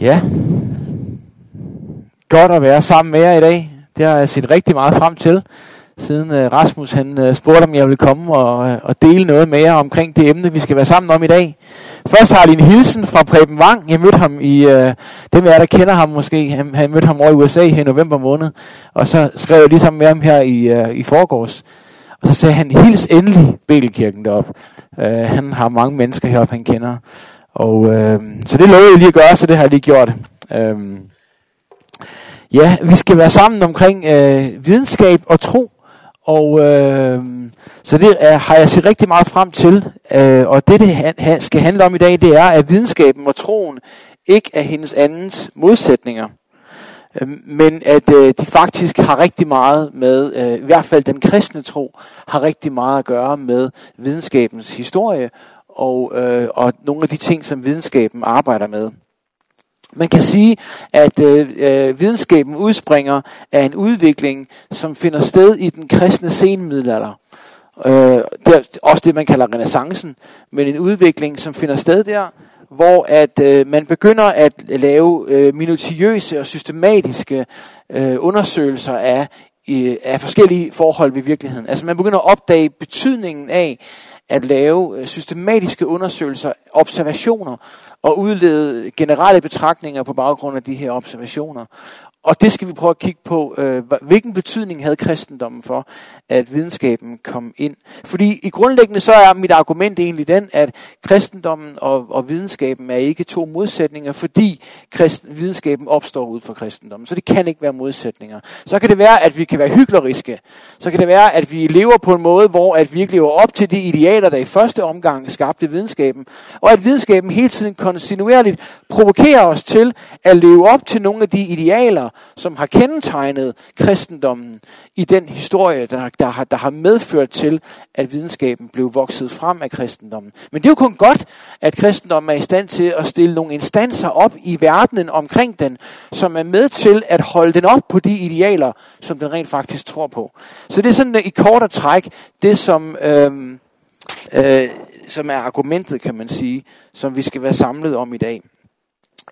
Ja. Godt at være sammen med jer i dag. Det har jeg set rigtig meget frem til, siden øh, Rasmus han øh, spurgte, om jeg ville komme og, øh, og dele noget med jer omkring det emne, vi skal være sammen om i dag. Først har jeg en hilsen fra Preben Wang. Jeg mødte ham i, øh, dem af jer, der kender ham måske, han, han mødte ham over i USA her i november måned, og så skrev jeg lige sammen med ham her i, øh, i forgårs. Og så sagde han, hils endelig Belkirken derop. Øh, han har mange mennesker heroppe, han kender. Og øh, så det lovede jeg lige at gøre, så det har jeg lige gjort. Øh, Ja, vi skal være sammen omkring øh, videnskab og tro. Og øh, så det er, har jeg set rigtig meget frem til. Øh, og det, det han, skal handle om i dag, det er, at videnskaben og troen ikke er hendes andens modsætninger. Øh, men at øh, de faktisk har rigtig meget med, øh, i hvert fald den kristne tro, har rigtig meget at gøre med videnskabens historie og, øh, og nogle af de ting, som videnskaben arbejder med. Man kan sige, at øh, øh videnskaben udspringer af en udvikling, som finder sted i den kristne senmiddelalder. Øh, det er også det, man kalder renaissancen, men en udvikling, som finder sted der, hvor at øh, man begynder at lave øh, minutiøse og systematiske øh, undersøgelser af, øh, af forskellige forhold ved virkeligheden. Altså man begynder at opdage betydningen af, at lave øh, systematiske undersøgelser, observationer og udlede generelle betragtninger på baggrund af de her observationer. Og det skal vi prøve at kigge på, øh, hvilken betydning havde kristendommen for, at videnskaben kom ind. Fordi i grundlæggende så er mit argument egentlig den, at kristendommen og, og videnskaben er ikke to modsætninger, fordi kristen, videnskaben opstår ud fra kristendommen. Så det kan ikke være modsætninger. Så kan det være, at vi kan være hykleriske. Så kan det være, at vi lever på en måde, hvor at vi ikke lever op til de idealer, der i første omgang skabte videnskaben. Og at videnskaben hele tiden kontinuerligt provokerer os til at leve op til nogle af de idealer, som har kendetegnet kristendommen i den historie, der, der, har, der har medført til, at videnskaben blev vokset frem af kristendommen. Men det er jo kun godt, at kristendommen er i stand til at stille nogle instanser op i verdenen omkring den, som er med til at holde den op på de idealer, som den rent faktisk tror på. Så det er sådan øh, i kort og træk det, som... Øhm, øh, som er argumentet, kan man sige, som vi skal være samlet om i dag.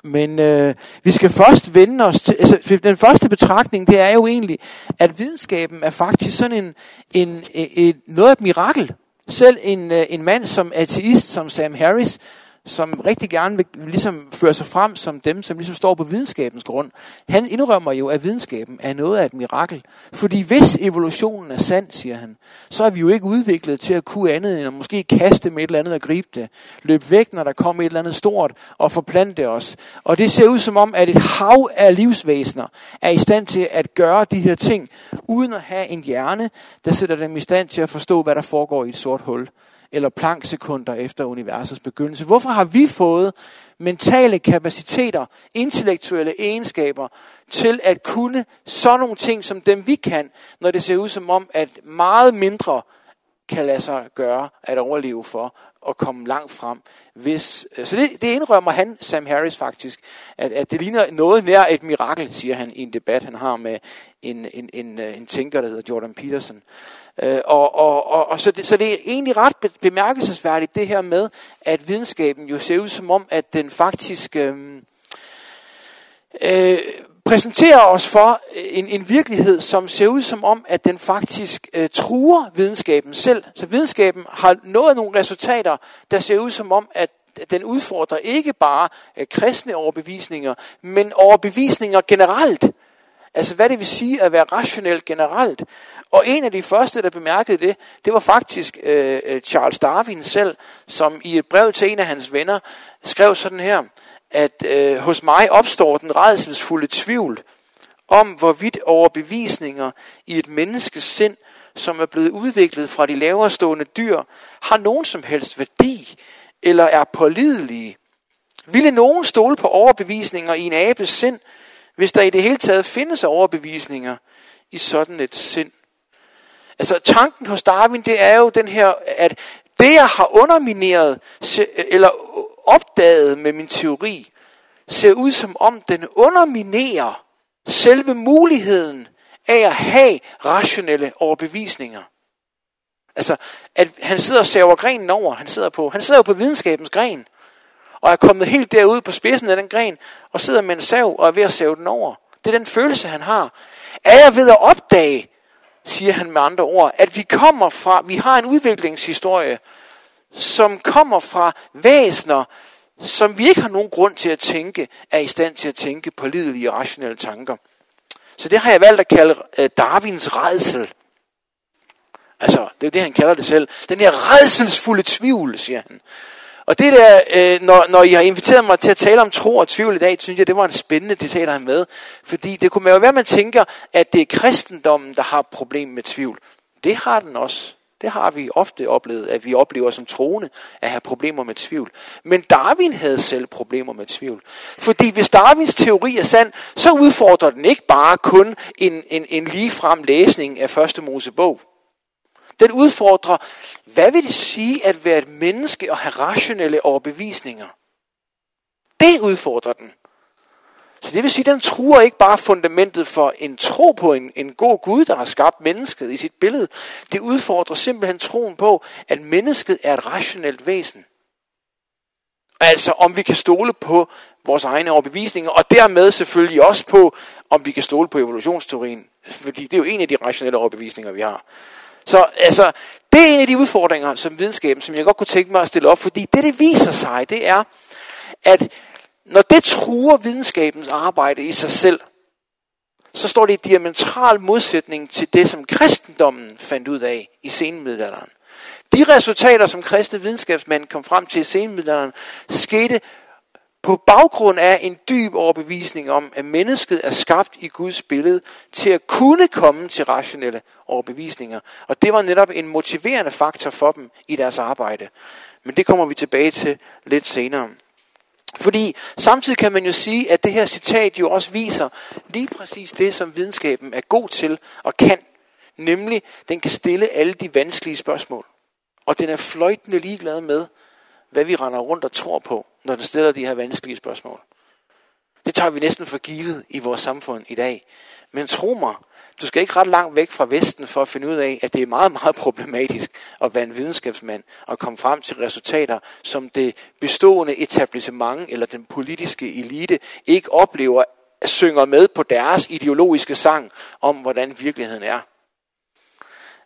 Men øh, vi skal først vende os til, altså den første betragtning, det er jo egentlig, at videnskaben er faktisk sådan en, en, en, en noget af et mirakel. Selv en, øh, en mand som ateist, som Sam Harris, som rigtig gerne vil ligesom føre sig frem som dem, som ligesom står på videnskabens grund. Han indrømmer jo, at videnskaben er noget af et mirakel. Fordi hvis evolutionen er sand, siger han, så er vi jo ikke udviklet til at kunne andet end at måske kaste med et eller andet og gribe det. Løbe væk, når der kommer et eller andet stort og forplante os. Og det ser ud som om, at et hav af livsvæsener er i stand til at gøre de her ting, uden at have en hjerne, der sætter dem i stand til at forstå, hvad der foregår i et sort hul eller planksekunder efter universets begyndelse. Hvorfor har vi fået mentale kapaciteter, intellektuelle egenskaber til at kunne sådan nogle ting som dem vi kan, når det ser ud som om, at meget mindre kan lade sig gøre at overleve for og komme langt frem. Hvis, øh, så det, det indrømmer han, Sam Harris faktisk, at, at det ligner noget nær et mirakel, siger han i en debat, han har med en, en, en, øh, en tænker, der hedder Jordan Peterson. Øh, og, og, og, og så, det, så det er egentlig ret bemærkelsesværdigt det her med, at videnskaben jo ser ud som om, at den faktisk øhm, øh, øh, præsenterer os for øh, en, en virkelighed, som ser ud som om, at den faktisk øh, truer videnskaben selv. Så videnskaben har nået nogle resultater, der ser ud som om, at den udfordrer ikke bare øh, kristne overbevisninger, men overbevisninger generelt. Altså hvad det vil sige at være rationelt generelt. Og en af de første, der bemærkede det, det var faktisk øh, øh, Charles Darwin selv, som i et brev til en af hans venner skrev sådan her, at øh, hos mig opstår den redselsfulde tvivl om, hvorvidt overbevisninger i et menneskes sind, som er blevet udviklet fra de lavere stående dyr, har nogen som helst værdi eller er pålidelige. Ville nogen stole på overbevisninger i en abes sind, hvis der i det hele taget findes overbevisninger i sådan et sind? Altså tanken hos Darwin, det er jo den her, at det jeg har undermineret, eller opdaget med min teori, ser ud som om den underminerer selve muligheden af at have rationelle overbevisninger. Altså, at han sidder og saver grenen over, han sidder på. Han sidder jo på videnskabens gren. og er kommet helt derud på spidsen af den gren, og sidder med en sav og er ved at save den over. Det er den følelse, han har. Er jeg ved at opdage, siger han med andre ord, at vi kommer fra, vi har en udviklingshistorie, som kommer fra væsner, som vi ikke har nogen grund til at tænke, er i stand til at tænke på lidelige rationelle tanker. Så det har jeg valgt at kalde øh, Darwins redsel. Altså, det er det, han kalder det selv. Den her redselsfulde tvivl, siger han. Og det der, øh, når, når I har inviteret mig til at tale om tro og tvivl i dag, synes jeg, det var en spændende citat han med. Fordi det kunne jo være, at man tænker, at det er kristendommen, der har problem med tvivl. Det har den også. Det har vi ofte oplevet, at vi oplever som troende at have problemer med tvivl. Men Darwin havde selv problemer med tvivl. Fordi hvis Darwins teori er sand, så udfordrer den ikke bare kun en, en, en ligefrem læsning af første Mosebog. Den udfordrer, hvad vil det sige at være et menneske og have rationelle overbevisninger? Det udfordrer den. Så det vil sige, at den truer ikke bare fundamentet for en tro på en, en god Gud, der har skabt mennesket i sit billede. Det udfordrer simpelthen troen på, at mennesket er et rationelt væsen. Altså om vi kan stole på vores egne overbevisninger, og dermed selvfølgelig også på, om vi kan stole på evolutionsteorien. Fordi det er jo en af de rationelle overbevisninger, vi har. Så altså, det er en af de udfordringer som videnskaben, som jeg godt kunne tænke mig at stille op, fordi det, det viser sig, det er, at når det truer videnskabens arbejde i sig selv, så står det i diametral modsætning til det, som kristendommen fandt ud af i senmiddelalderen. De resultater, som kristne videnskabsmænd kom frem til i senmiddelalderen, skete på baggrund af en dyb overbevisning om, at mennesket er skabt i Guds billede til at kunne komme til rationelle overbevisninger. Og det var netop en motiverende faktor for dem i deres arbejde. Men det kommer vi tilbage til lidt senere. Fordi samtidig kan man jo sige, at det her citat jo også viser lige præcis det, som videnskaben er god til og kan. Nemlig, den kan stille alle de vanskelige spørgsmål. Og den er fløjtende ligeglad med, hvad vi render rundt og tror på, når den stiller de her vanskelige spørgsmål. Det tager vi næsten for givet i vores samfund i dag. Men tro mig, du skal ikke ret langt væk fra Vesten for at finde ud af, at det er meget, meget problematisk at være en videnskabsmand og komme frem til resultater, som det bestående etablissement eller den politiske elite ikke oplever synger med på deres ideologiske sang om, hvordan virkeligheden er.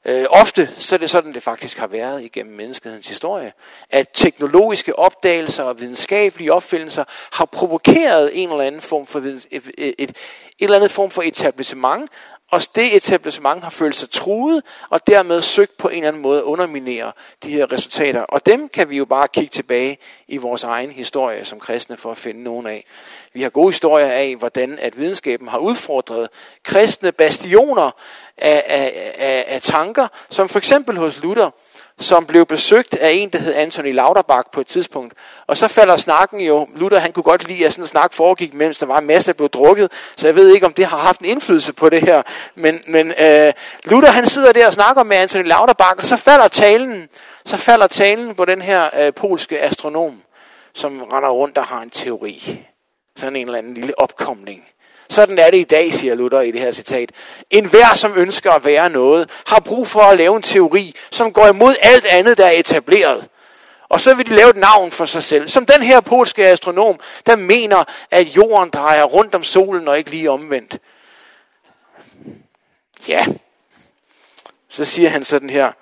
Øh, ofte så er det sådan, det faktisk har været igennem menneskehedens historie, at teknologiske opdagelser og videnskabelige opfindelser har provokeret en eller anden form for et, et, et, et eller andet form for etablissement, og det etablissement har følt sig truet, og dermed søgt på en eller anden måde at underminere de her resultater. Og dem kan vi jo bare kigge tilbage i vores egen historie som kristne for at finde nogen af. Vi har gode historier af, hvordan at videnskaben har udfordret kristne bastioner af, af, af, af tanker, som for eksempel hos Luther, som blev besøgt af en, der hed Anthony Lauterbach på et tidspunkt. Og så falder snakken jo, Luther han kunne godt lide, at sådan en snak foregik, mens der var en masse, der blev drukket, så jeg ved ikke, om det har haft en indflydelse på det her. Men, men øh, Luther han sidder der og snakker med Anthony Lauterbach, og så falder talen, så falder talen på den her øh, polske astronom, som render rundt og har en teori. Sådan en eller anden lille opkomling. Sådan er det i dag, siger Luther i det her citat. En hver, som ønsker at være noget, har brug for at lave en teori, som går imod alt andet, der er etableret. Og så vil de lave et navn for sig selv. Som den her polske astronom, der mener, at jorden drejer rundt om solen og ikke lige omvendt. Ja. Så siger han sådan her.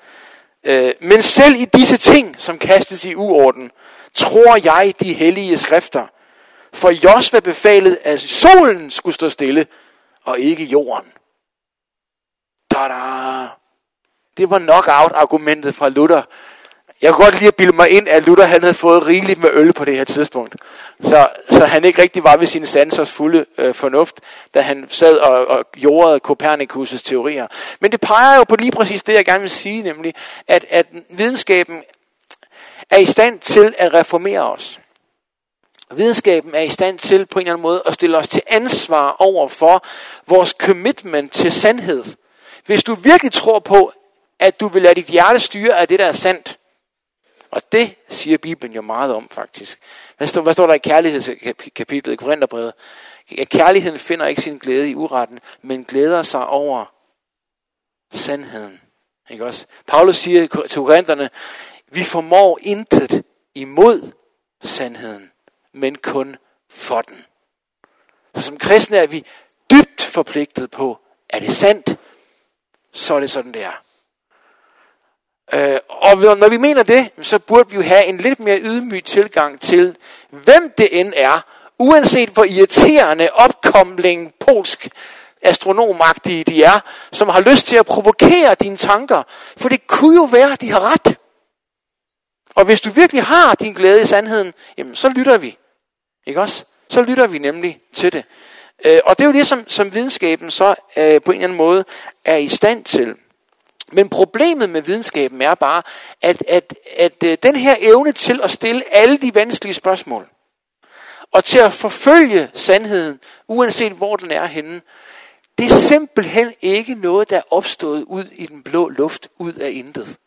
Øh, Men selv i disse ting, som kastes i uorden, tror jeg de hellige skrifter, for Josva befalede, at solen skulle stå stille, og ikke jorden. Tada! Det var knockout-argumentet fra Luther. Jeg kunne godt lige at bilde mig ind, at Luther han havde fået rigeligt med øl på det her tidspunkt. Så, så han ikke rigtig var ved sin sansers fulde øh, fornuft, da han sad og, og jordede Copernicus' teorier. Men det peger jo på lige præcis det, jeg gerne vil sige, nemlig, at, at videnskaben er i stand til at reformere os. Videnskaben er i stand til på en eller anden måde at stille os til ansvar over for vores commitment til sandhed. Hvis du virkelig tror på, at du vil lade dit hjerte styre af det, der er sandt, og det siger Bibelen jo meget om faktisk. Hvad står, hvad står der i kærlighedskapitlet i Korintherbrevet? At Kærligheden finder ikke sin glæde i uretten, men glæder sig over sandheden. Ikke også? Paulus siger til Korintherne, vi formår intet imod sandheden men kun for den. Så som kristne er vi dybt forpligtet på, er det sandt, så er det sådan, det er. Øh, og når vi mener det, så burde vi jo have en lidt mere ydmyg tilgang til, hvem det end er, uanset hvor irriterende opkomling polsk astronomagtige de er, som har lyst til at provokere dine tanker. For det kunne jo være, at de har ret. Og hvis du virkelig har din glæde i sandheden, jamen så lytter vi. Ikke også? Så lytter vi nemlig til det. Øh, og det er jo det, som, som videnskaben så øh, på en eller anden måde er i stand til. Men problemet med videnskaben er bare, at, at, at øh, den her evne til at stille alle de vanskelige spørgsmål, og til at forfølge sandheden, uanset hvor den er henne, det er simpelthen ikke noget, der er opstået ud i den blå luft, ud af intet.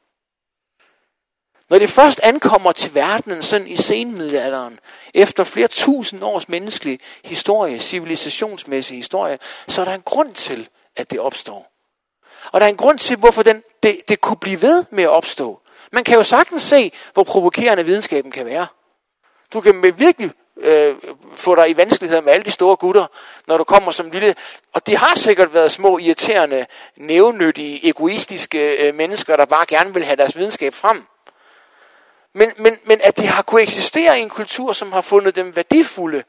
Når det først ankommer til verdenen sådan i senmiddelalderen, efter flere tusind års menneskelig historie, civilisationsmæssig historie, så er der en grund til, at det opstår. Og der er en grund til, hvorfor den, det, det kunne blive ved med at opstå. Man kan jo sagtens se, hvor provokerende videnskaben kan være. Du kan virkelig øh, få dig i vanskeligheder med alle de store gutter, når du kommer som lille. Og det har sikkert været små, irriterende, nævnyttige, egoistiske øh, mennesker, der bare gerne vil have deres videnskab frem. Men, men, men at de har kunne eksistere i en kultur, som har fundet dem værdifulde,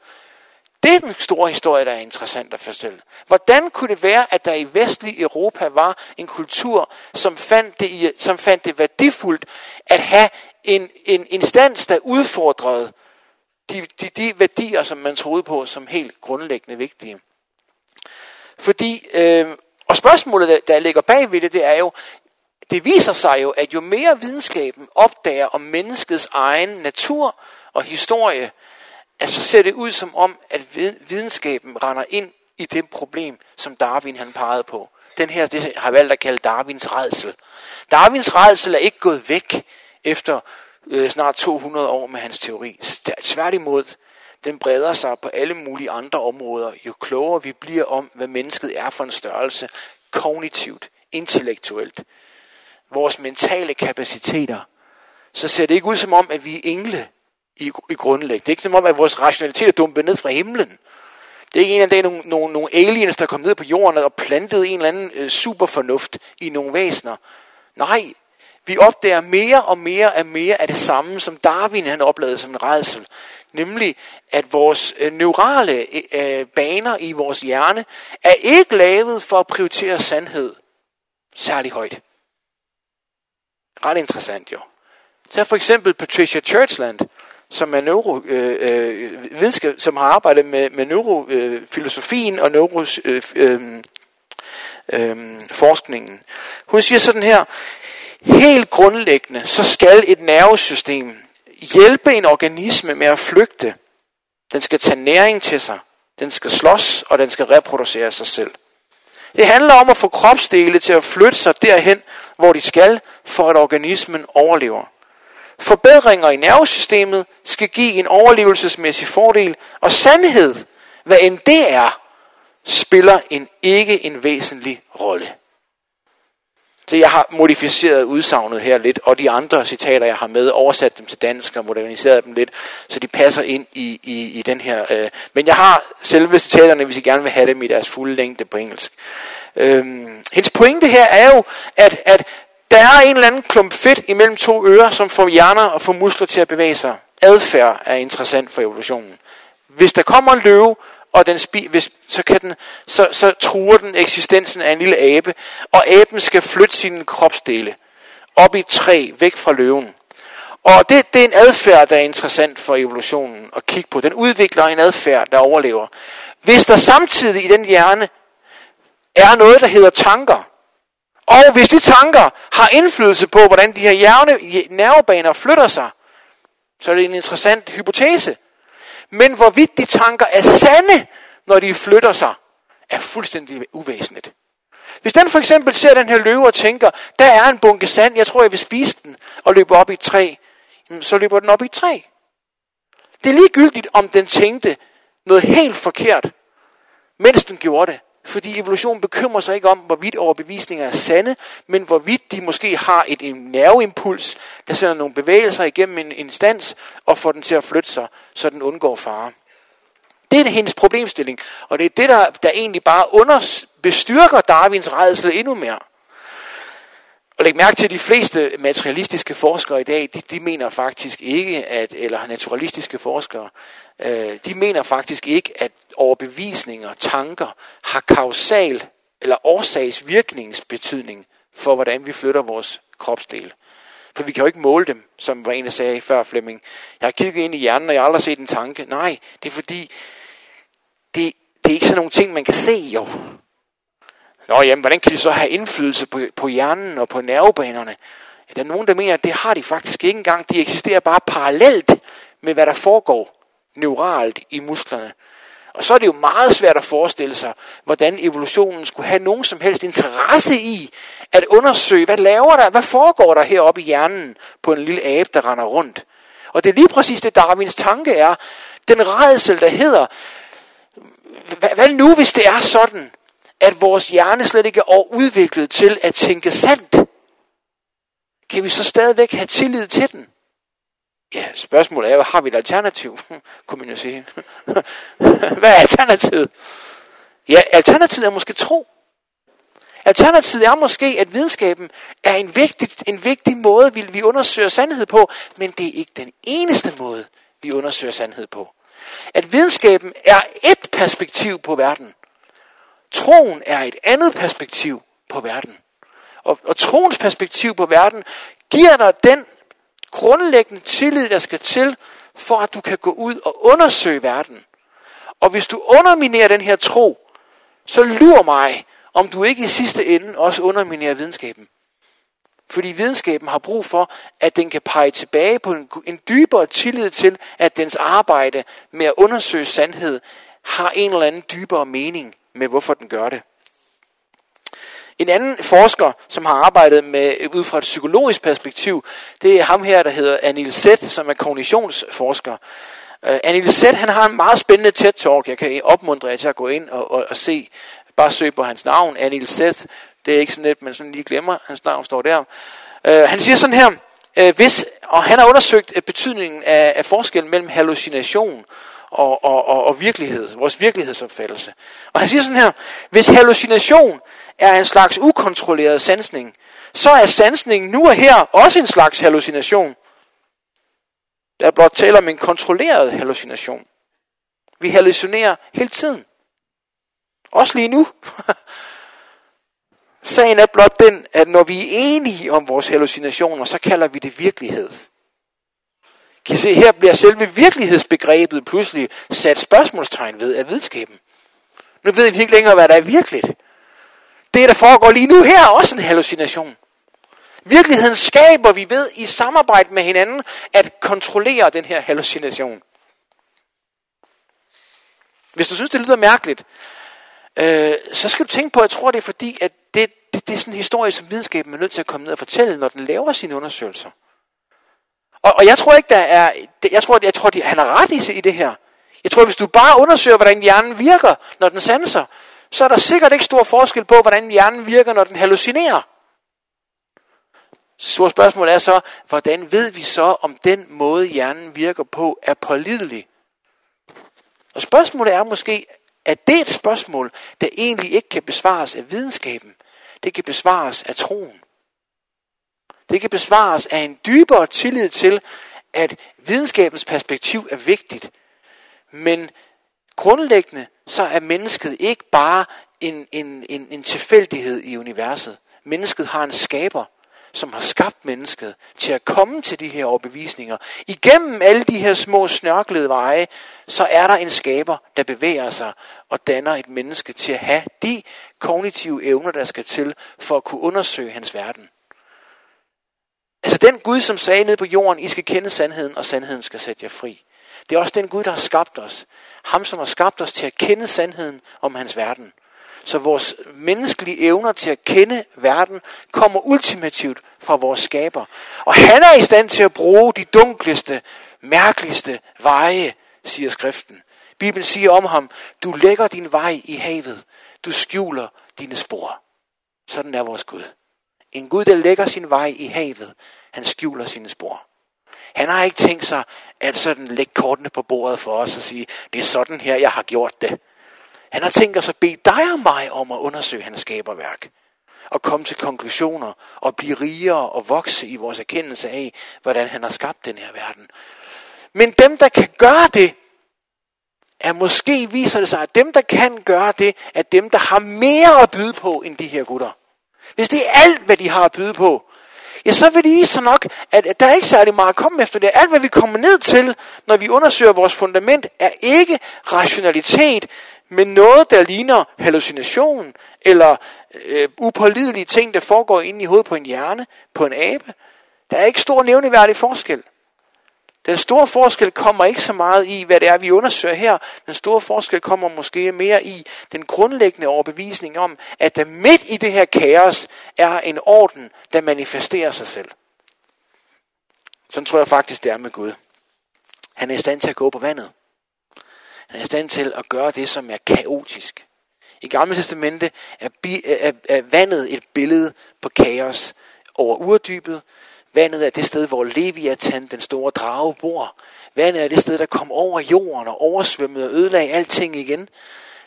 det er den store historie, der er interessant at fortælle. Hvordan kunne det være, at der i vestlig Europa var en kultur, som fandt det, som fandt det værdifuldt at have en, en instans, der udfordrede de, de, de værdier, som man troede på som helt grundlæggende vigtige. Fordi, øh, og spørgsmålet, der, der ligger bag ved det, det er jo, det viser sig jo, at jo mere videnskaben opdager om menneskets egen natur og historie, at så ser det ud som om, at videnskaben render ind i det problem, som Darwin han pegede på. Den her, det har valgt at kalde Darwins redsel. Darwins redsel er ikke gået væk efter øh, snart 200 år med hans teori. Tværtimod, den breder sig på alle mulige andre områder, jo klogere vi bliver om, hvad mennesket er for en størrelse, kognitivt, intellektuelt, vores mentale kapaciteter, så ser det ikke ud som om, at vi er engle i, i grundlæg. Det er ikke som om, at vores rationalitet er dumpet ned fra himlen. Det er ikke en af de nogle, nogle, nogle aliens, der kom ned på jorden og plantede en eller anden øh, superfornuft i nogle væsener. Nej, vi opdager mere og mere af mere af det samme, som Darwin han oplevede som en redsel. Nemlig, at vores øh, neurale øh, baner i vores hjerne er ikke lavet for at prioritere sandhed særlig højt. Ret interessant jo. Tag for eksempel Patricia Churchland, som er neuro, øh, øh, videnskab, som har arbejdet med, med neurofilosofien øh, og neuroforskningen. Øh, øh, Hun siger sådan her, helt grundlæggende, så skal et nervesystem hjælpe en organisme med at flygte. Den skal tage næring til sig, den skal slås, og den skal reproducere sig selv. Det handler om at få kropsdele til at flytte sig derhen, hvor de skal, for at organismen overlever. Forbedringer i nervesystemet skal give en overlevelsesmæssig fordel, og sandhed, hvad end det er, spiller en ikke en væsentlig rolle. Så jeg har modificeret udsagnet her lidt, og de andre citater, jeg har med, oversat dem til dansk og moderniseret dem lidt, så de passer ind i, i, i den her. Øh. Men jeg har selve citaterne, hvis I gerne vil have dem i deres fulde længde på engelsk. Øhm, hendes pointe her er jo, at, at der er en eller anden klump fedt imellem to ører, som får hjerner og får muskler til at bevæge sig. Adfærd er interessant for evolutionen. Hvis der kommer en løve, og den spi, hvis, så, kan den, så, så truer den eksistensen af en lille abe, og aben skal flytte sine kropsdele op i et træ, væk fra løven. Og det, det er en adfærd, der er interessant for evolutionen at kigge på. Den udvikler en adfærd, der overlever. Hvis der samtidig i den hjerne er noget, der hedder tanker, og hvis de tanker har indflydelse på, hvordan de her hjerne, nervebaner flytter sig, så er det en interessant hypotese. Men hvorvidt de tanker er sande, når de flytter sig, er fuldstændig uvæsentligt. Hvis den for eksempel ser den her løve og tænker, der er en bunke sand, jeg tror jeg vil spise den, og løber op i et træ, så løber den op i et træ. Det er ligegyldigt, om den tænkte noget helt forkert, mens den gjorde det. Fordi evolution bekymrer sig ikke om, hvorvidt overbevisninger er sande, men hvorvidt de måske har et, en nerveimpuls, der sender nogle bevægelser igennem en instans og får den til at flytte sig, så den undgår fare. Det er hendes problemstilling, og det er det, der, der egentlig bare under, bestyrker Darwins redsel endnu mere. Og læg mærke til, at de fleste materialistiske forskere i dag, de, de mener faktisk ikke, at, eller naturalistiske forskere, øh, de mener faktisk ikke, at overbevisninger, tanker har kausal eller årsagsvirkningsbetydning for, hvordan vi flytter vores kropsdel. For vi kan jo ikke måle dem, som var en, der sagde før Flemming. Jeg har kigget ind i hjernen, og jeg har aldrig set en tanke. Nej, det er fordi, det, det er ikke sådan nogle ting, man kan se jo. Nå jamen, hvordan kan de så have indflydelse på, på hjernen og på nervebanerne? Ja, der er nogen, der mener, at det har de faktisk ikke engang. De eksisterer bare parallelt med, hvad der foregår neuralt i musklerne. Og så er det jo meget svært at forestille sig, hvordan evolutionen skulle have nogen som helst interesse i at undersøge, hvad laver der, hvad foregår der heroppe i hjernen på en lille abe, der render rundt. Og det er lige præcis det, Darwins tanke er. Den redsel, der hedder, hvad nu hvis det er sådan, at vores hjerne slet ikke er udviklet til at tænke sandt? Kan vi så stadigvæk have tillid til den? Ja, spørgsmålet er, har vi et alternativ? Kunne man jo sige. Hvad er alternativet? Ja, alternativet er måske tro. Alternativet er måske, at videnskaben er en vigtig, en vigtig måde, vi undersøger sandhed på, men det er ikke den eneste måde, vi undersøger sandhed på. At videnskaben er et perspektiv på verden. Troen er et andet perspektiv på verden. Og, og troens perspektiv på verden giver dig den grundlæggende tillid, der skal til, for at du kan gå ud og undersøge verden. Og hvis du underminerer den her tro, så lur mig, om du ikke i sidste ende også underminerer videnskaben. Fordi videnskaben har brug for, at den kan pege tilbage på en, en dybere tillid til, at dens arbejde med at undersøge sandhed har en eller anden dybere mening med, hvorfor den gør det. En anden forsker, som har arbejdet med ud fra et psykologisk perspektiv, det er ham her, der hedder Anil Seth, som er kognitionsforsker. Uh, Anil Seth, han har en meget spændende TED-talk. Jeg kan opmuntre jer til at gå ind og, og, og se, bare søg på hans navn, Anil Seth. Det er ikke sådan lidt, man sådan lige glemmer, hans navn står der. Uh, han siger sådan her, uh, hvis, og han har undersøgt uh, betydningen af, af forskellen mellem hallucination og, og, og, og virkelighed, vores virkelighedsopfattelse. Og han siger sådan her, hvis hallucination er en slags ukontrolleret sansning, så er sansningen nu og her også en slags hallucination. Der er blot tale om en kontrolleret hallucination. Vi hallucinerer hele tiden. Også lige nu. Sagen er blot den, at når vi er enige om vores hallucinationer, så kalder vi det virkelighed. Kan I se, her bliver selve virkelighedsbegrebet pludselig sat spørgsmålstegn ved af videnskaben. Nu ved vi ikke længere, hvad der er virkeligt. Det, der foregår lige nu her, er også en hallucination. Virkeligheden skaber vi ved i samarbejde med hinanden at kontrollere den her hallucination. Hvis du synes, det lyder mærkeligt, øh, så skal du tænke på, at jeg tror, det er fordi, at det, det, det er sådan en historie, som videnskaben er nødt til at komme ned og fortælle, når den laver sine undersøgelser. Og, og jeg tror ikke, der er, jeg tror, jeg tror, han har ret i, i det her. Jeg tror, hvis du bare undersøger, hvordan hjernen virker, når den sanser, så er der sikkert ikke stor forskel på, hvordan hjernen virker, når den hallucinerer. Så spørgsmålet er så, hvordan ved vi så, om den måde hjernen virker på, er pålidelig? Og spørgsmålet er måske, at det er et spørgsmål, der egentlig ikke kan besvares af videnskaben. Det kan besvares af troen. Det kan besvares af en dybere tillid til, at videnskabens perspektiv er vigtigt. Men grundlæggende så er mennesket ikke bare en, en, en, en tilfældighed i universet. Mennesket har en skaber, som har skabt mennesket til at komme til de her overbevisninger. Igennem alle de her små snørklede veje, så er der en skaber, der bevæger sig og danner et menneske til at have de kognitive evner, der skal til for at kunne undersøge hans verden. Altså den Gud, som sagde ned på jorden, I skal kende sandheden, og sandheden skal sætte jer fri. Det er også den Gud, der har skabt os. Ham, som har skabt os til at kende sandheden om hans verden. Så vores menneskelige evner til at kende verden kommer ultimativt fra vores skaber. Og han er i stand til at bruge de dunkleste, mærkeligste veje siger skriften. Bibelen siger om ham, du lægger din vej i havet, du skjuler dine spor. Sådan er vores Gud. En Gud, der lægger sin vej i havet, han skjuler sine spor. Han har ikke tænkt sig at sådan lægge kortene på bordet for os og sige, det er sådan her, jeg har gjort det. Han har tænkt sig at bede dig og mig om at undersøge hans skaberværk. Og komme til konklusioner og blive rigere og vokse i vores erkendelse af, hvordan han har skabt den her verden. Men dem, der kan gøre det, er måske viser det sig, at dem, der kan gøre det, er dem, der har mere at byde på end de her gutter. Hvis det er alt, hvad de har at byde på, ja, så vil det vise sig nok, at der er ikke særlig meget at komme efter det. Alt, hvad vi kommer ned til, når vi undersøger vores fundament, er ikke rationalitet, men noget, der ligner hallucination, eller øh, upålidelige ting, der foregår inde i hovedet på en hjerne, på en abe. Der er ikke stor nævneværdig forskel. Den store forskel kommer ikke så meget i, hvad det er, vi undersøger her. Den store forskel kommer måske mere i den grundlæggende overbevisning om, at der midt i det her kaos er en orden, der manifesterer sig selv. Sådan tror jeg faktisk, det er med Gud. Han er i stand til at gå på vandet. Han er i stand til at gøre det, som er kaotisk. I Gamle Testamente er, bi, er, er vandet et billede på kaos over urdybet, Vandet er det sted, hvor Leviathan, den store drage, bor. Vandet er det sted, der kom over jorden og oversvømmede og ødelagde alting igen.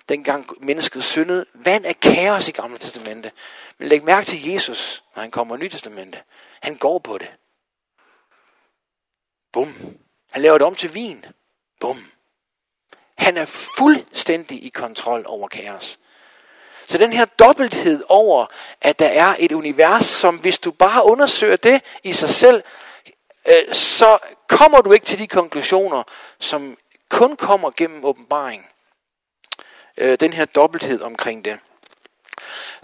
Dengang mennesket syndede. Vand er kaos i Gamle Testamente. Men læg mærke til Jesus, når han kommer i Nye Testamente. Han går på det. Bum. Han laver det om til vin. Bum. Han er fuldstændig i kontrol over kaos. Så den her dobbelthed over, at der er et univers, som hvis du bare undersøger det i sig selv, øh, så kommer du ikke til de konklusioner, som kun kommer gennem åbenbaring. Øh, den her dobbelthed omkring det.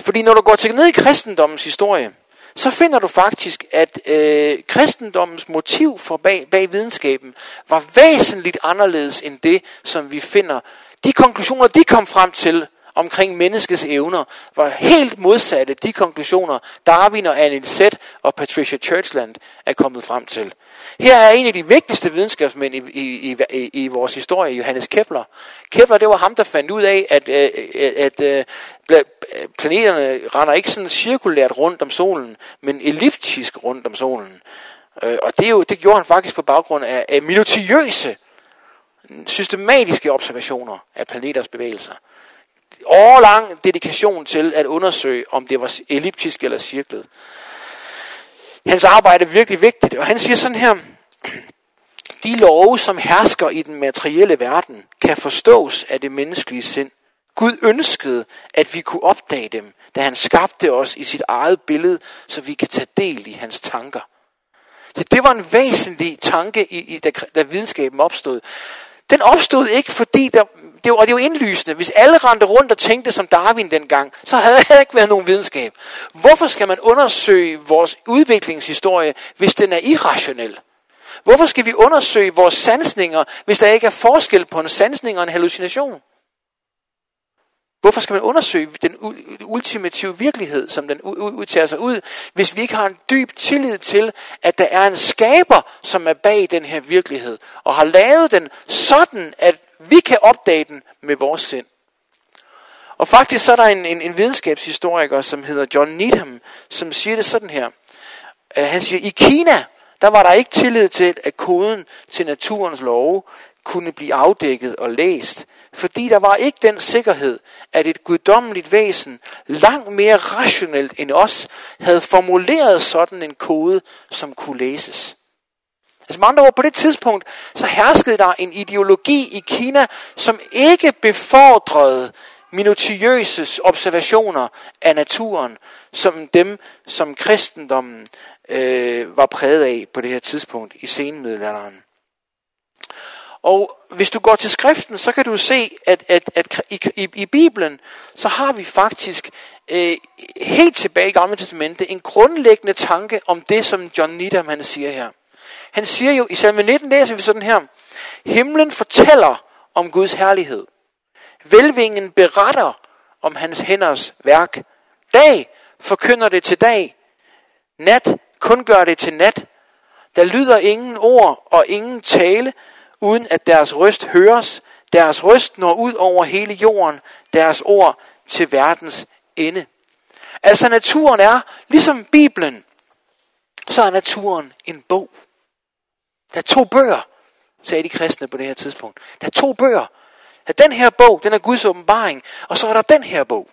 Fordi når du går til ned i kristendommens historie, så finder du faktisk, at øh, kristendommens motiv for bag, bag videnskaben var væsentligt anderledes end det, som vi finder. De konklusioner, de kom frem til, omkring menneskets evner var helt modsatte de konklusioner, Darwin og Anne Lisette og Patricia Churchland er kommet frem til. Her er en af de vigtigste videnskabsmænd i, i, i, i vores historie, Johannes Kepler. Kepler, det var ham, der fandt ud af, at, øh, øh, at, øh, at, at planeterne render ikke sådan cirkulært rundt om solen, men elliptisk rundt om solen. Og det, er jo, det gjorde han faktisk på baggrund af, af minutiøse, systematiske observationer af planeters bevægelser årlang dedikation til at undersøge, om det var elliptisk eller cirklet. Hans arbejde er virkelig vigtigt, og han siger sådan her, de love, som hersker i den materielle verden, kan forstås af det menneskelige sind. Gud ønskede, at vi kunne opdage dem, da han skabte os i sit eget billede, så vi kan tage del i hans tanker. Det, det var en væsentlig tanke, i, i, da, da videnskaben opstod. Den opstod ikke, fordi der, det var, det var indlysende. Hvis alle rendte rundt og tænkte som Darwin dengang, så havde der ikke været nogen videnskab. Hvorfor skal man undersøge vores udviklingshistorie, hvis den er irrationel? Hvorfor skal vi undersøge vores sansninger, hvis der ikke er forskel på en sansning og en hallucination? Hvorfor skal man undersøge den ultimative virkelighed, som den udtager sig ud, hvis vi ikke har en dyb tillid til, at der er en skaber, som er bag den her virkelighed, og har lavet den sådan, at vi kan opdage den med vores sind. Og faktisk så er der en, en, en videnskabshistoriker, som hedder John Needham, som siger det sådan her. Øh, han siger, i Kina, der var der ikke tillid til, at koden til naturens love kunne blive afdækket og læst. Fordi der var ikke den sikkerhed, at et guddommeligt væsen, langt mere rationelt end os, havde formuleret sådan en kode, som kunne læses. Altså med andre ord, på det tidspunkt, så herskede der en ideologi i Kina, som ikke befordrede minutiøse observationer af naturen, som dem, som kristendommen øh, var præget af på det her tidspunkt i senmiddelalderen. Og hvis du går til skriften, så kan du se, at, at, at i, i, i Bibelen, så har vi faktisk øh, helt tilbage i Gamle Testamentet en grundlæggende tanke om det, som John Needham han siger her. Han siger jo, i salme 19 læser vi sådan her, Himlen fortæller om Guds herlighed. Velvingen beretter om hans hænders værk. Dag forkynder det til dag. Nat kun gør det til nat. Der lyder ingen ord og ingen tale, uden at deres røst høres. Deres røst når ud over hele jorden, deres ord til verdens ende. Altså naturen er, ligesom Bibelen, så er naturen en bog. Der er to bøger, sagde de kristne på det her tidspunkt. Der er to bøger. At den her bog, den er Guds åbenbaring, og så er der den her bog.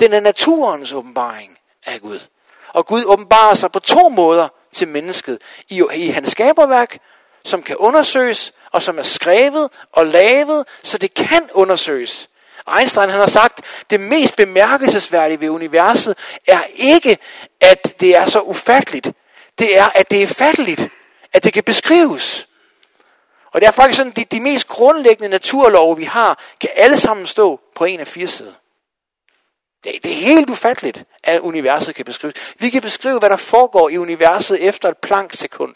Den er naturens åbenbaring af Gud. Og Gud åbenbarer sig på to måder til mennesket. I, i hans skaberværk, som kan undersøges, og som er skrevet og lavet, så det kan undersøges. Einstein han har sagt, det mest bemærkelsesværdige ved universet er ikke, at det er så ufatteligt. Det er, at det er fatteligt. At det kan beskrives. Og det er faktisk sådan, de, de mest grundlæggende naturlove, vi har, kan alle sammen stå på en af fire sider. Det, det er helt ufatteligt, at universet kan beskrives. Vi kan beskrive, hvad der foregår i universet efter et planksekund.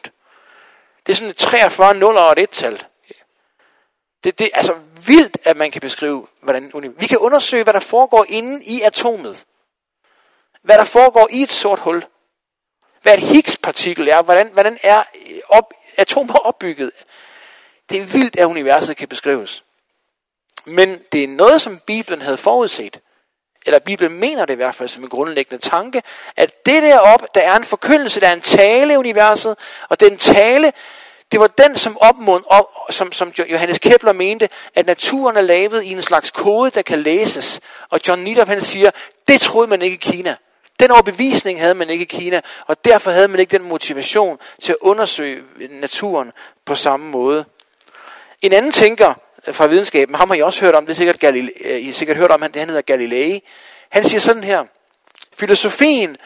Det er sådan et 43 0 og et tal. Det, det er altså vildt, at man kan beskrive, hvordan Vi kan undersøge, hvad der foregår inde i atomet. Hvad der foregår i et sort hul. Hvad et Higgs-partikel er. Hvordan, hvordan er øh, op, atomer opbygget. Det er vildt, at universet kan beskrives. Men det er noget, som Bibelen havde forudset. Eller Bibelen mener det i hvert fald som en grundlæggende tanke, at det derop, der er en forkyndelse, der er en tale i universet, og den tale, det var den, som, opmund, op, som, som Johannes Kepler mente, at naturen er lavet i en slags kode, der kan læses. Og John Niedorf han siger, det troede man ikke i Kina. Den overbevisning havde man ikke i Kina, og derfor havde man ikke den motivation til at undersøge naturen på samme måde. En anden tænker fra videnskaben, ham har I også hørt om, det er sikkert, Galile, øh, I har sikkert hørt om, han, han hedder Galilei. Han siger sådan her, filosofien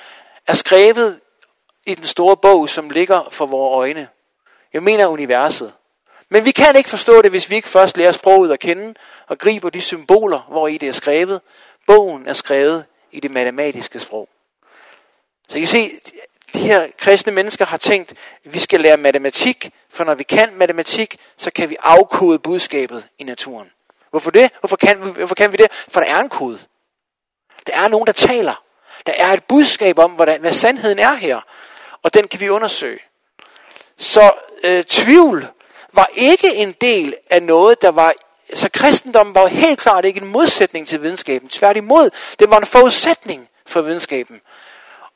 er skrevet i den store bog, som ligger for vores øjne. Jeg mener universet. Men vi kan ikke forstå det, hvis vi ikke først lærer sproget at kende og griber de symboler, hvor i det er skrevet. Bogen er skrevet i det matematiske sprog. Så I kan se, de her kristne mennesker har tænkt, at vi skal lære matematik, for når vi kan matematik, så kan vi afkode budskabet i naturen. Hvorfor det? Hvorfor kan, vi, hvorfor kan vi det? For der er en kode. Der er nogen, der taler. Der er et budskab om, hvordan, hvad sandheden er her. Og den kan vi undersøge. Så øh, tvivl var ikke en del af noget, der var... Så kristendommen var helt klart ikke en modsætning til videnskaben. Tværtimod, det var en forudsætning for videnskaben.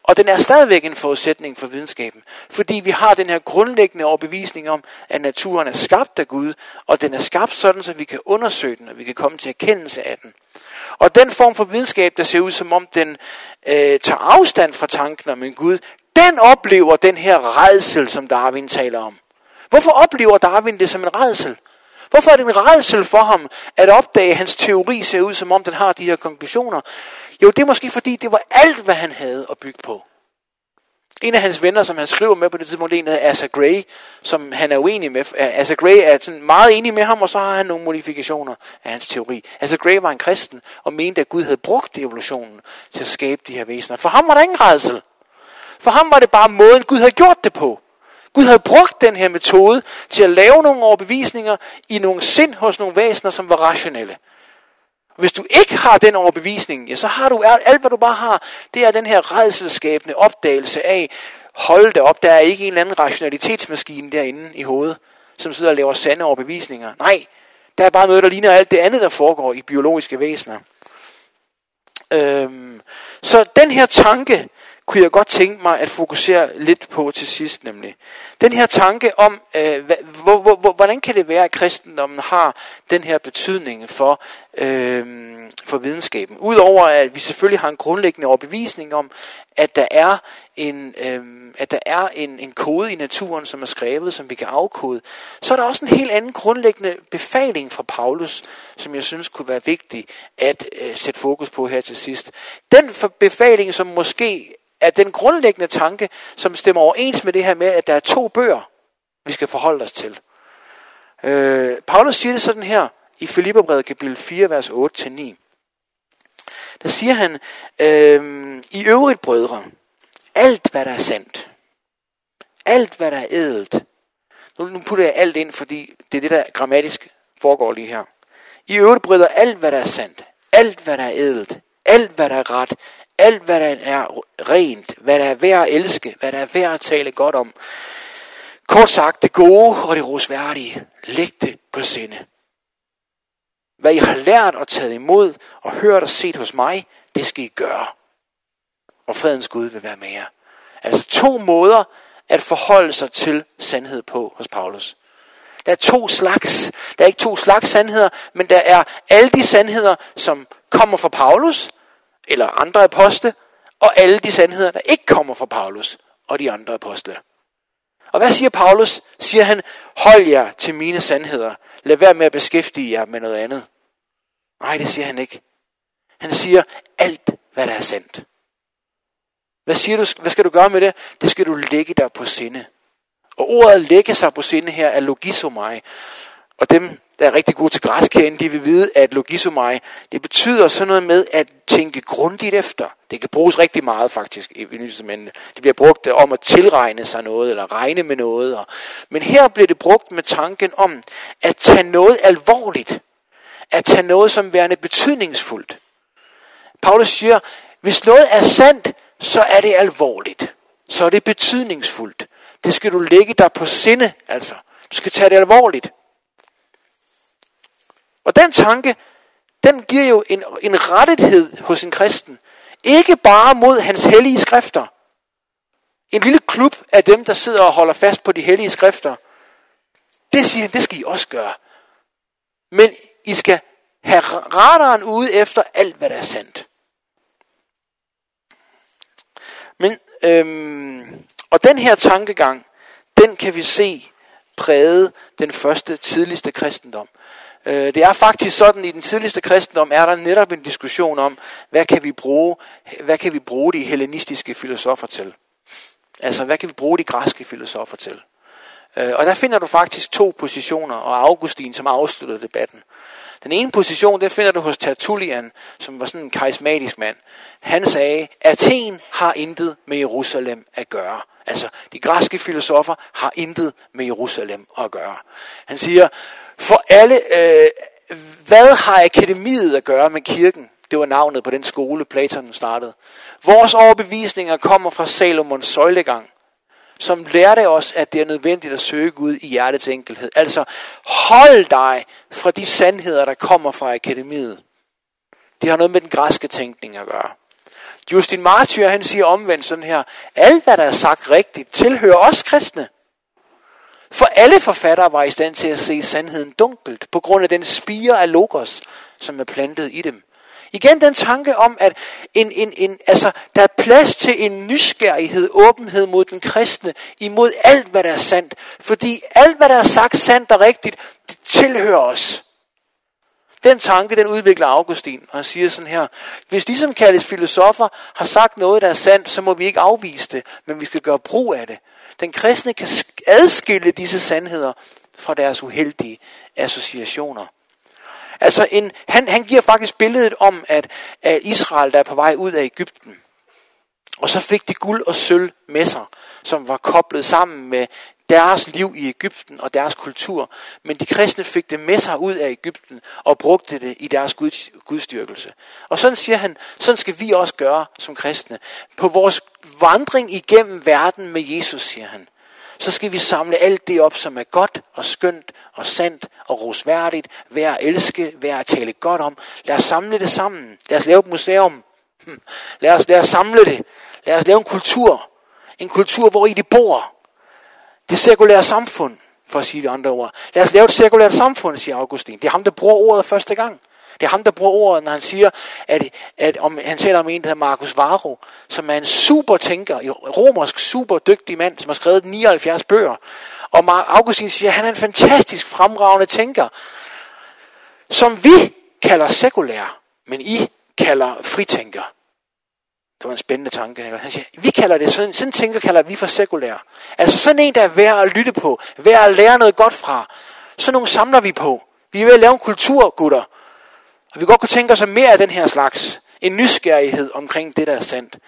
Og den er stadigvæk en forudsætning for videnskaben. Fordi vi har den her grundlæggende overbevisning om, at naturen er skabt af Gud, og den er skabt sådan, så vi kan undersøge den, og vi kan komme til erkendelse af den. Og den form for videnskab, der ser ud som om den øh, tager afstand fra tanken om en Gud, den oplever den her redsel, som Darwin taler om. Hvorfor oplever Darwin det som en redsel? Hvorfor er det en redsel for ham at opdage, at hans teori ser ud som om den har de her konklusioner? Jo, det er måske fordi, det var alt, hvad han havde at bygge på. En af hans venner, som han skriver med på det tidspunkt, en af Asa Gray, som han er uenig med. Asa Gray er sådan meget enig med ham, og så har han nogle modifikationer af hans teori. Asa Gray var en kristen, og mente, at Gud havde brugt evolutionen til at skabe de her væsener. For ham var der ingen redsel. For ham var det bare måden, Gud havde gjort det på. Gud havde brugt den her metode til at lave nogle overbevisninger i nogle sind hos nogle væsener, som var rationelle. Hvis du ikke har den overbevisning, ja, så har du alt, hvad du bare har, det er den her redselskabende opdagelse af, hold det op, der er ikke en eller anden rationalitetsmaskine derinde i hovedet, som sidder og laver sande overbevisninger. Nej, der er bare noget, der ligner alt det andet, der foregår i biologiske væsener. Øhm, så den her tanke, kunne jeg godt tænke mig at fokusere lidt på til sidst nemlig. Den her tanke om, øh, hvor, hvor, hvor, hvordan kan det være, at kristendommen har den her betydning for, øh, for videnskaben. Udover at vi selvfølgelig har en grundlæggende overbevisning om, at der er en, øh, at der er en, en kode i naturen, som er skrevet, som vi kan afkode, så er der også en helt anden grundlæggende befaling fra Paulus, som jeg synes kunne være vigtig at øh, sætte fokus på her til sidst. Den befaling, som måske er den grundlæggende tanke, som stemmer overens med det her med, at der er to bøger, vi skal forholde os til. Øh, Paulus siger det sådan her i Filipperbrevet kapitel 4, vers 8-9. Der siger han, øh, i øvrigt brødre, alt hvad der er sandt, alt hvad der er ædelt, nu, nu putter jeg alt ind, fordi det er det, der grammatisk foregår lige her. I øvrigt brødre, alt hvad der er sandt, alt hvad der er ædelt, alt hvad der er ret, alt hvad der er rent, hvad der er værd at elske, hvad der er værd at tale godt om. Kort sagt, det gode og det rosværdige, læg det på sinde. Hvad I har lært og taget imod og hørt og set hos mig, det skal I gøre. Og fredens Gud vil være med jer. Altså to måder at forholde sig til sandhed på hos Paulus. Der er to slags. Der er ikke to slags sandheder, men der er alle de sandheder, som kommer fra Paulus, eller andre apostle, og alle de sandheder, der ikke kommer fra Paulus og de andre apostle. Og hvad siger Paulus? Siger han, hold jer til mine sandheder. Lad være med at beskæftige jer med noget andet. Nej, det siger han ikke. Han siger alt, hvad der er sandt. Hvad, siger du, hvad skal du gøre med det? Det skal du lægge dig på sinde. Og ordet lægge sig på sinde her er logisomai. Og dem, der er rigtig gode til græsk de vil vide, at logisomai, det betyder sådan noget med at tænke grundigt efter. Det kan bruges rigtig meget faktisk i men Det bliver brugt øh, om at tilregne sig noget, eller regne med noget. Og, men her bliver det brugt med tanken om at tage noget alvorligt. At tage noget som værende betydningsfuldt. Paulus siger, hvis noget er sandt, så er det alvorligt. Så er det betydningsfuldt. Det skal du lægge dig på sinde, altså. Du skal tage det alvorligt. Og den tanke, den giver jo en, en rettighed hos en kristen. Ikke bare mod hans hellige skrifter. En lille klub af dem, der sidder og holder fast på de hellige skrifter. Det siger han, det skal I også gøre. Men I skal have radaren ude efter alt, hvad der er sandt. Men, øhm, og den her tankegang, den kan vi se præget den første tidligste kristendom. Øh, det er faktisk sådan, at i den tidligste kristendom er der netop en diskussion om, hvad kan vi bruge, hvad kan vi bruge de hellenistiske filosofer til? Altså, hvad kan vi bruge de græske filosofer til? Øh, og der finder du faktisk to positioner, og Augustin, som afslutter debatten. Den ene position, den finder du hos Tertullian, som var sådan en karismatisk mand. Han sagde, Athen har intet med Jerusalem at gøre. Altså, de græske filosofer har intet med Jerusalem at gøre. Han siger, for alle, øh, hvad har akademiet at gøre med kirken? Det var navnet på den skole, Platon startede. Vores overbevisninger kommer fra Salomons søjlegang som lærte os, at det er nødvendigt at søge Gud i hjertets enkelhed. Altså, hold dig fra de sandheder, der kommer fra akademiet. Det har noget med den græske tænkning at gøre. Justin Martyr, han siger omvendt sådan her, alt hvad der er sagt rigtigt, tilhører os kristne. For alle forfattere var i stand til at se sandheden dunkelt, på grund af den spire af logos, som er plantet i dem. Igen den tanke om, at en, en, en, altså, der er plads til en nysgerrighed, åbenhed mod den kristne, imod alt, hvad der er sandt. Fordi alt, hvad der er sagt sandt og rigtigt, det tilhører os. Den tanke, den udvikler Augustin, og han siger sådan her, hvis de, som kaldes filosofer, har sagt noget, der er sandt, så må vi ikke afvise det, men vi skal gøre brug af det. Den kristne kan adskille disse sandheder fra deres uheldige associationer. Altså en, han, han giver faktisk billedet om, at, at Israel der er på vej ud af Ægypten. Og så fik de guld og sølv med sig, som var koblet sammen med deres liv i Ægypten og deres kultur. Men de kristne fik det med sig ud af Ægypten og brugte det i deres guds, gudstyrkelse. Og sådan siger han, sådan skal vi også gøre som kristne. På vores vandring igennem verden med Jesus, siger han, så skal vi samle alt det op, som er godt og skønt og sandt og rosværdigt, værd at elske, værd at tale godt om. Lad os samle det sammen. Lad os lave et museum. Hm. Lad os, lad os samle det. Lad os lave en kultur. En kultur, hvor I det bor. Det cirkulære samfund, for at sige det andre ord. Lad os lave et cirkulært samfund, siger Augustin. Det er ham, der bruger ordet første gang. Det er ham, der bruger ordet, når han siger, at, at om, han taler om en, der hedder Marcus Varro, som er en super tænker, en romersk super dygtig mand, som har skrevet 79 bøger. Og Augustin siger, at han er en fantastisk fremragende tænker, som vi kalder sekulær, men I kalder fritænker. Det var en spændende tanke. Han siger, vi kalder det, sådan, sådan tænker kalder vi for sekulær. Altså sådan en, der er værd at lytte på, værd at lære noget godt fra. Sådan nogle samler vi på. Vi er ved at lave en kultur, gutter. Og vi godt kunne tænke os mere af den her slags. En nysgerrighed omkring det, der er sandt.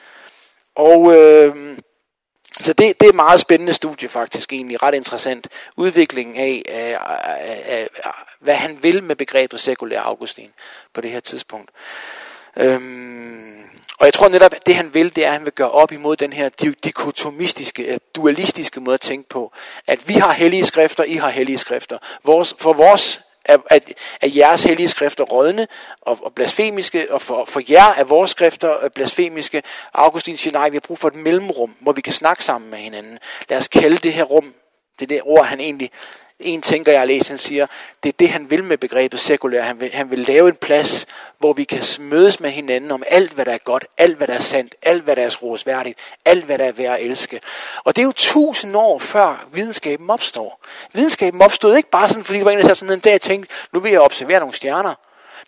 Og øh, så det, det er et meget spændende studie faktisk, egentlig ret interessant. Udviklingen af, af, af, af, af hvad han vil med begrebet sekulær Augustin på det her tidspunkt. Øhm, og jeg tror netop, at det han vil, det er, at han vil gøre op imod den her dikotomistiske, dualistiske måde at tænke på. At vi har hellige skrifter, I har hellige skrifter. Vores, for vores er, at, at jeres hellige skrifter rådne og, og blasfemiske, og for, for jer er vores skrifter øh, blasfemiske. Augustin siger, nej, vi har brug for et mellemrum, hvor vi kan snakke sammen med hinanden. Lad os kalde det her rum, det er det ord, han egentlig en tænker, jeg læser, han siger, det er det, han vil med begrebet sekulær. Han vil, han vil lave en plads, hvor vi kan mødes med hinanden om alt, hvad der er godt, alt, hvad der er sandt, alt, hvad der er rosværdigt, alt, hvad der er værd at elske. Og det er jo tusind år før videnskaben opstår. Videnskaben opstod ikke bare sådan, fordi det var en, der sådan en dag tænkte, nu vil jeg observere nogle stjerner.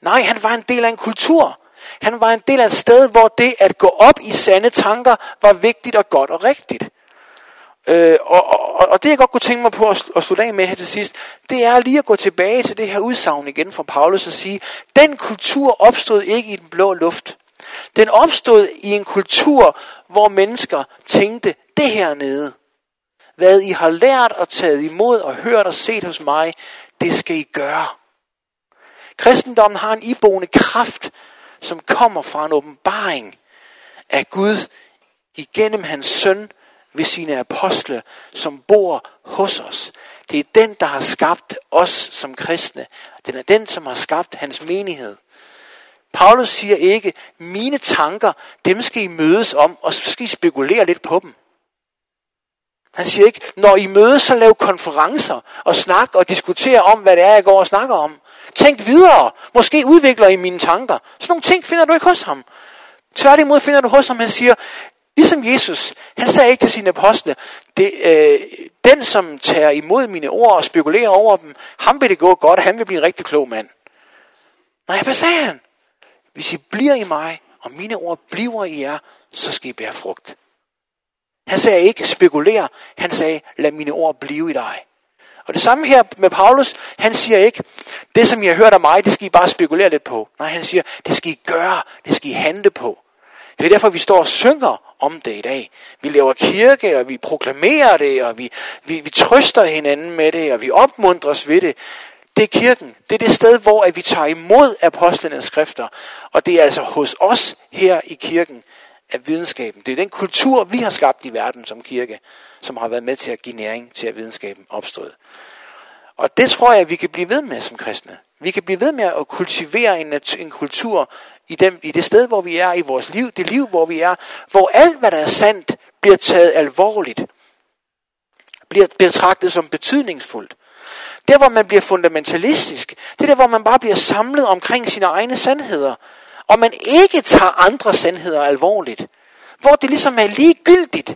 Nej, han var en del af en kultur. Han var en del af et sted, hvor det at gå op i sande tanker var vigtigt og godt og rigtigt. Øh, og, og, og det jeg godt kunne tænke mig på at, at slutte af med her til sidst, det er lige at gå tilbage til det her udsagn igen fra Paulus og sige, den kultur opstod ikke i den blå luft. Den opstod i en kultur, hvor mennesker tænkte det her nede. Hvad I har lært og taget imod og hørt og set hos mig, det skal I gøre. Kristendommen har en iboende kraft, som kommer fra en åbenbaring af Gud igennem hans søn, ved sine apostle, som bor hos os. Det er den, der har skabt os som kristne. Den er den, som har skabt hans menighed. Paulus siger ikke, mine tanker, dem skal I mødes om, og så skal I spekulere lidt på dem. Han siger ikke, når I mødes, så lav konferencer og snak og diskutere om, hvad det er, jeg går og snakker om. Tænk videre. Måske udvikler I mine tanker. Sådan nogle ting finder du ikke hos ham. Tværtimod finder du hos ham, han siger, Ligesom Jesus, han sagde ikke til sine apostle, det, øh, den som tager imod mine ord og spekulerer over dem, ham vil det gå godt, han vil blive en rigtig klog mand. Nej, hvad sagde han? Hvis I bliver i mig, og mine ord bliver i jer, så skal I bære frugt. Han sagde ikke spekuler, han sagde lad mine ord blive i dig. Og det samme her med Paulus, han siger ikke, det som I har hørt af mig, det skal I bare spekulere lidt på. Nej, han siger, det skal I gøre, det skal I handle på. Det er derfor, vi står og synger om det i dag. Vi laver kirke, og vi proklamerer det, og vi, vi, vi trøster hinanden med det, og vi opmuntres ved det. Det er kirken. Det er det sted, hvor at vi tager imod apostlenes skrifter. Og det er altså hos os her i kirken af videnskaben. Det er den kultur, vi har skabt i verden som kirke, som har været med til at give næring til, at videnskaben opstod. Og det tror jeg, at vi kan blive ved med som kristne. Vi kan blive ved med at kultivere en, en kultur i, dem, i det sted, hvor vi er i vores liv, det liv, hvor vi er, hvor alt, hvad der er sandt, bliver taget alvorligt, bliver betragtet som betydningsfuldt. Der, hvor man bliver fundamentalistisk, det er der, hvor man bare bliver samlet omkring sine egne sandheder, og man ikke tager andre sandheder alvorligt. Hvor det ligesom er ligegyldigt,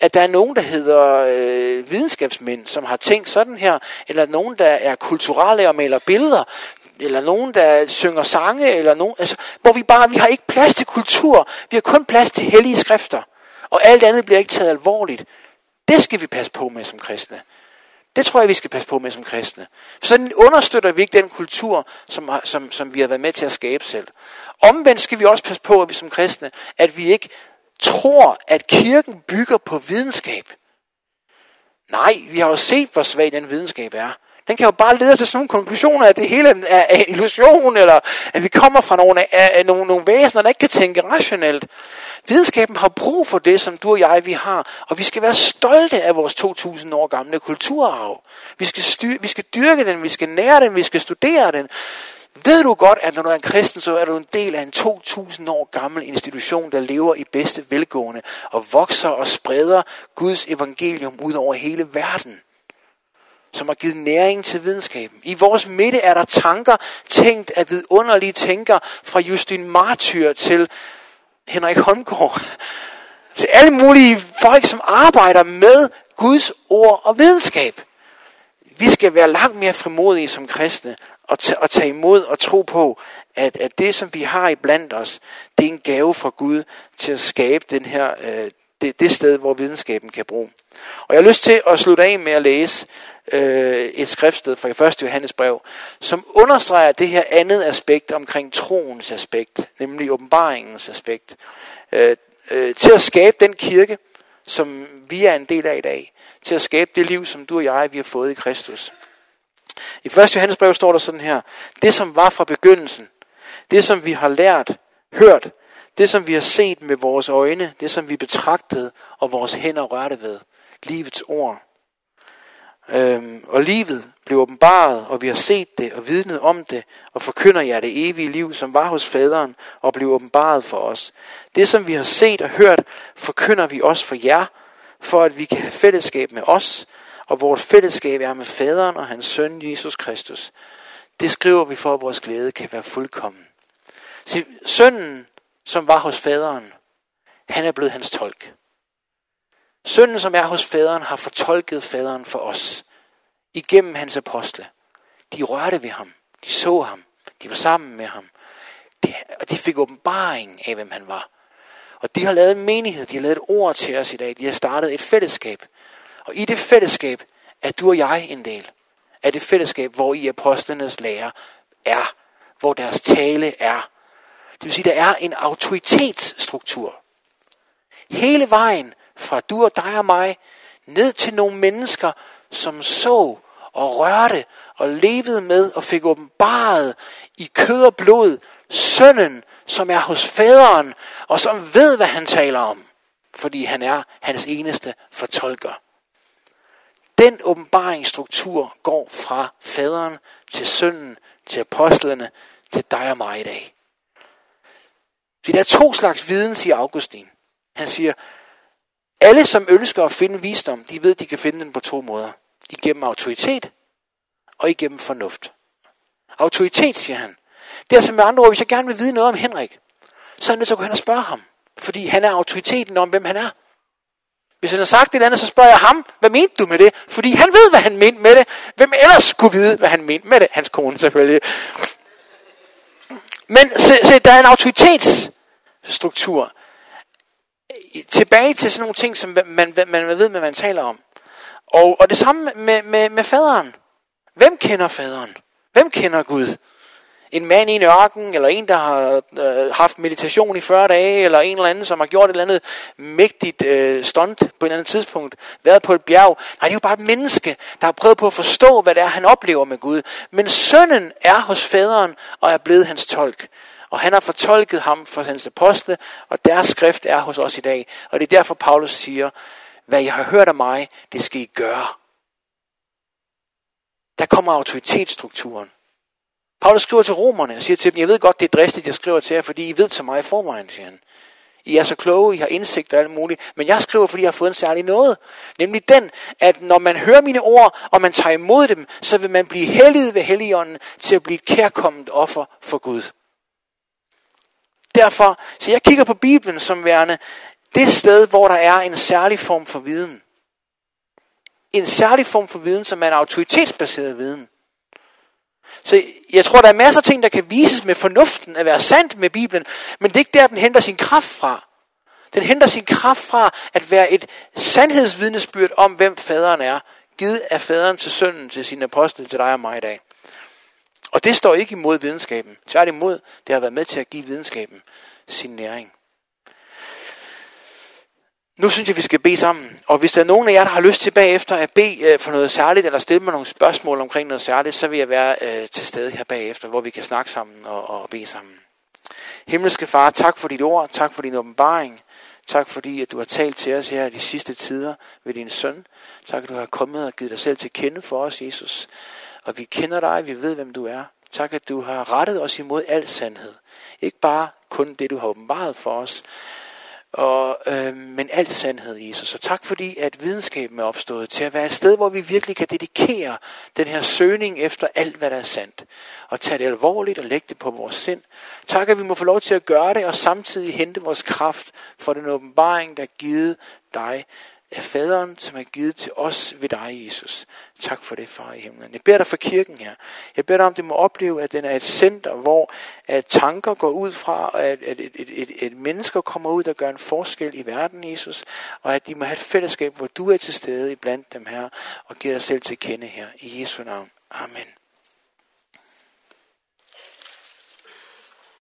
at der er nogen, der hedder øh, videnskabsmænd, som har tænkt sådan her, eller nogen, der er kulturelle og maler billeder, eller nogen, der synger sange, eller nogen, altså, hvor vi bare, vi har ikke plads til kultur, vi har kun plads til hellige skrifter, og alt andet bliver ikke taget alvorligt. Det skal vi passe på med som kristne. Det tror jeg, vi skal passe på med som kristne. For sådan understøtter vi ikke den kultur, som, som, som vi har været med til at skabe selv. Omvendt skal vi også passe på, at vi som kristne, at vi ikke tror, at kirken bygger på videnskab. Nej, vi har jo set, hvor svag den videnskab er. Den kan jo bare lede til sådan nogle konklusioner, at det hele er en illusion, eller at vi kommer fra nogle, af, nogle, nogle væsener, der ikke kan tænke rationelt. Videnskaben har brug for det, som du og jeg vi har, og vi skal være stolte af vores 2000 år gamle kulturarv. Vi skal, styr, vi skal dyrke den, vi skal nære den, vi skal studere den. Ved du godt, at når du er en kristen, så er du en del af en 2000 år gammel institution, der lever i bedste velgående og vokser og spreder Guds evangelium ud over hele verden som har givet næring til videnskaben. I vores midte er der tanker tænkt af vidunderlige tænker fra Justin Martyr til Henrik Holmgaard. Til alle mulige folk, som arbejder med Guds ord og videnskab. Vi skal være langt mere frimodige som kristne og, tage, og tage imod og tro på, at, at det, som vi har i blandt os, det er en gave fra Gud til at skabe den her, øh, det, det sted, hvor videnskaben kan bruge. Og jeg har lyst til at slutte af med at læse øh, et skriftsted fra 1. Johannes brev, som understreger det her andet aspekt omkring troens aspekt, nemlig åbenbaringens aspekt, øh, øh, til at skabe den kirke, som vi er en del af i dag, til at skabe det liv, som du og jeg vi har fået i Kristus. I 1. Johannes brev står der sådan her, det som var fra begyndelsen, det som vi har lært, hørt, Det, som vi har set med vores øjne, det, som vi betragtede, og vores hænder rørte ved. Livets ord. Øhm, og livet blev åbenbaret, og vi har set det og vidnet om det, og forkynder jer det evige liv, som var hos faderen, og blev åbenbaret for os. Det, som vi har set og hørt, forkynder vi også for jer, for at vi kan have fællesskab med os, og vores fællesskab er med faderen og hans søn, Jesus Kristus. Det skriver vi for, at vores glæde kan være fuldkommen. Så sønnen, som var hos faderen, han er blevet hans tolk. Sønnen, som er hos faderen, har fortolket faderen for os igennem hans apostle. De rørte ved ham. De så ham. De var sammen med ham. De, og de fik åbenbaring af, hvem han var. Og de har lavet en menighed. De har lavet et ord til os i dag. De har startet et fællesskab. Og i det fællesskab er du og jeg en del. Af det fællesskab, hvor i apostlenes lære er. Hvor deres tale er. Det vil sige, der er en autoritetsstruktur. Hele vejen fra du og dig og mig, ned til nogle mennesker, som så og rørte og levede med og fik åbenbaret i kød og blod sønnen, som er hos faderen, og som ved, hvad han taler om, fordi han er hans eneste fortolker. Den åbenbaringsstruktur går fra faderen til sønnen, til apostlene, til dig og mig i dag. Så der er to slags viden, siger Augustin. Han siger, alle, som ønsker at finde visdom, de ved, de kan finde den på to måder. Igennem autoritet og igennem fornuft. Autoritet, siger han. Det er som med andre ord, hvis jeg gerne vil vide noget om Henrik, så er jeg nødt til at gå hen og spørge ham. Fordi han er autoriteten om, hvem han er. Hvis han har sagt det andet, så spørger jeg ham, hvad mente du med det? Fordi han ved, hvad han mente med det. Hvem ellers skulle vide, hvad han mente med det? Hans kone selvfølgelig. Men se, se, der er en autoritetsstruktur tilbage til sådan nogle ting, som man, man, man ved, hvad man taler om. Og, og det samme med, med, med faderen. Hvem kender faderen? Hvem kender Gud? En mand i en ørken, eller en, der har øh, haft meditation i 40 dage, eller en eller anden, som har gjort et eller andet mægtigt øh, stunt på et eller andet tidspunkt, været på et bjerg. Nej, det er jo bare et menneske, der har prøvet på at forstå, hvad det er, han oplever med Gud. Men sønnen er hos faderen, og er blevet hans tolk. Og han har fortolket ham for hans apostle, og deres skrift er hos os i dag. Og det er derfor, Paulus siger, hvad jeg har hørt af mig, det skal I gøre. Der kommer autoritetsstrukturen. Paulus skriver til romerne og siger til dem, jeg ved godt, det er dristigt, jeg skriver til jer, fordi I ved så meget i forvejen, siger han. I er så kloge, I har indsigt og alt muligt. Men jeg skriver, fordi jeg har fået en særlig noget. Nemlig den, at når man hører mine ord, og man tager imod dem, så vil man blive helliget ved Helligånden til at blive et kærkommet offer for Gud. Derfor, så jeg kigger på Bibelen som værende det sted, hvor der er en særlig form for viden. En særlig form for viden, som er en autoritetsbaseret viden. Så jeg tror, der er masser af ting, der kan vises med fornuften at være sandt med Bibelen, men det er ikke der, den henter sin kraft fra. Den henter sin kraft fra at være et sandhedsvidnesbyrd om, hvem faderen er, givet af faderen til sønnen, til sine apostle, til dig og mig i dag. Og det står ikke imod videnskaben. Tværtimod, det har været med til at give videnskaben sin næring. Nu synes jeg, vi skal bede sammen. Og hvis der er nogen af jer, der har lyst til bagefter at bede øh, for noget særligt, eller stille mig nogle spørgsmål omkring noget særligt, så vil jeg være øh, til stede her bagefter, hvor vi kan snakke sammen og, og bede sammen. Himmelske Far, tak for dit ord, tak for din åbenbaring. Tak fordi, at du har talt til os her i de sidste tider ved din søn. Tak, at du har kommet og givet dig selv til kende for os, Jesus. Og vi kender dig, vi ved, hvem du er. Tak, at du har rettet os imod al sandhed. Ikke bare kun det, du har åbenbaret for os, og, øh, men al sandhed, Jesus. Så tak fordi, at videnskaben er opstået til at være et sted, hvor vi virkelig kan dedikere den her søgning efter alt, hvad der er sandt. Og tage det alvorligt og lægge det på vores sind. Tak, at vi må få lov til at gøre det, og samtidig hente vores kraft for den åbenbaring, der er givet dig af faderen, som er givet til os ved dig, Jesus. Tak for det, far i himlen. Jeg beder dig for kirken her. Jeg beder dig om, at det må opleve, at den er et center, hvor at tanker går ud fra, at, at et, et, et, et mennesker kommer ud og gør en forskel i verden, Jesus, og at de må have et fællesskab, hvor du er til stede iblandt dem her, og giver dig selv til kende her. I Jesu navn. Amen.